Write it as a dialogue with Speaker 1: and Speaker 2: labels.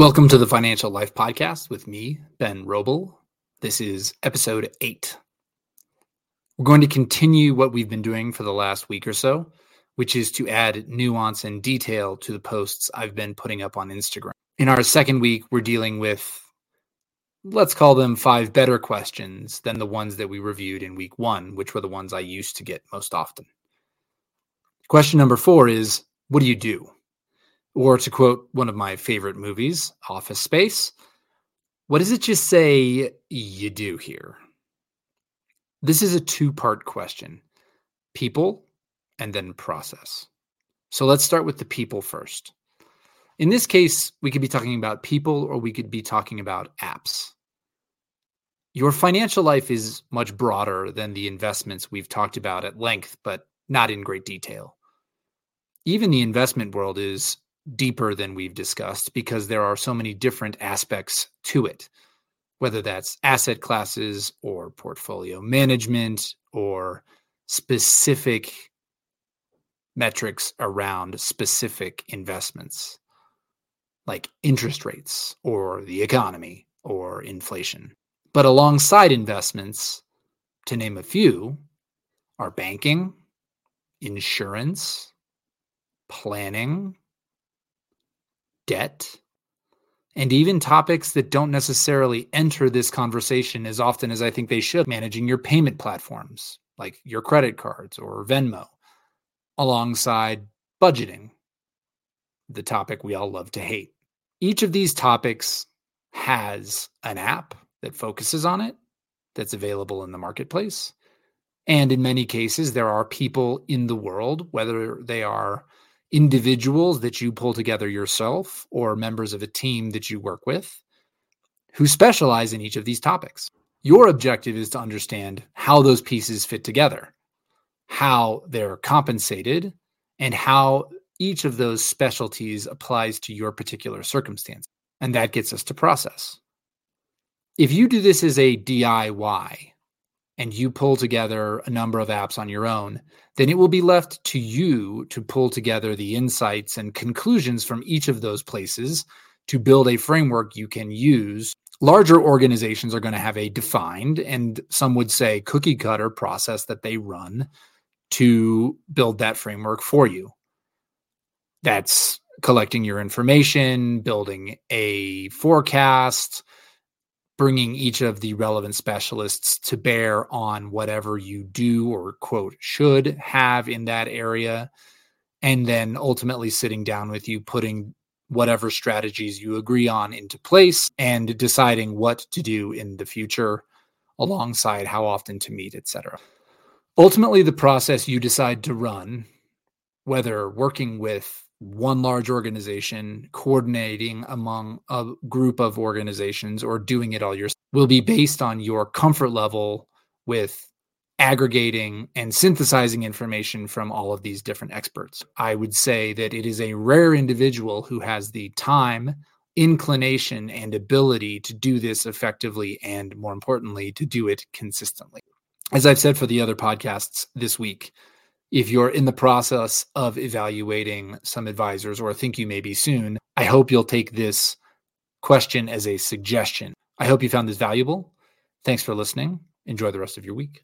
Speaker 1: Welcome to the Financial Life Podcast with me, Ben Roble. This is episode eight. We're going to continue what we've been doing for the last week or so, which is to add nuance and detail to the posts I've been putting up on Instagram. In our second week, we're dealing with, let's call them five better questions than the ones that we reviewed in week one, which were the ones I used to get most often. Question number four is What do you do? Or to quote one of my favorite movies, Office Space, what does it just say you do here? This is a two part question people and then process. So let's start with the people first. In this case, we could be talking about people or we could be talking about apps. Your financial life is much broader than the investments we've talked about at length, but not in great detail. Even the investment world is deeper than we've discussed because there are so many different aspects to it, whether that's asset classes or portfolio management or specific metrics around specific investments like interest rates or the economy or inflation. But alongside investments, to name a few, are banking, insurance, planning, debt, and even topics that don't necessarily enter this conversation as often as I think they should, managing your payment platforms like your credit cards or Venmo, alongside budgeting, the topic we all love to hate. Each of these topics has an app that focuses on it that's available in the marketplace. And in many cases, there are people in the world, whether they are individuals that you pull together yourself or members of a team that you work with who specialize in each of these topics. Your objective is to understand how those pieces fit together, how they're compensated, and how each of those specialties applies to your particular circumstance. And that gets us to process. If you do this as a DIY, and you pull together a number of apps on your own, then it will be left to you to pull together the insights and conclusions from each of those places to build a framework you can use. Larger organizations are going to have a defined and some would say cookie cutter process that they run to build that framework for you. That's collecting your information, building a forecast, bringing each of the relevant specialists to bear on whatever you do or quote should have in that area and then ultimately sitting down with you putting whatever strategies you agree on into place and deciding what to do in the future alongside how often to meet etc ultimately the process you decide to run whether working with one large organization coordinating among a group of organizations or doing it all yourself will be based on your comfort level with aggregating and synthesizing information from all of these different experts. I would say that it is a rare individual who has the time, inclination, and ability to do this effectively and, more importantly, to do it consistently. As I've said for the other podcasts this week, if you're in the process of evaluating some advisors or think you may be soon, I hope you'll take this question as a suggestion. I hope you found this valuable. Thanks for listening. Enjoy the rest of your week.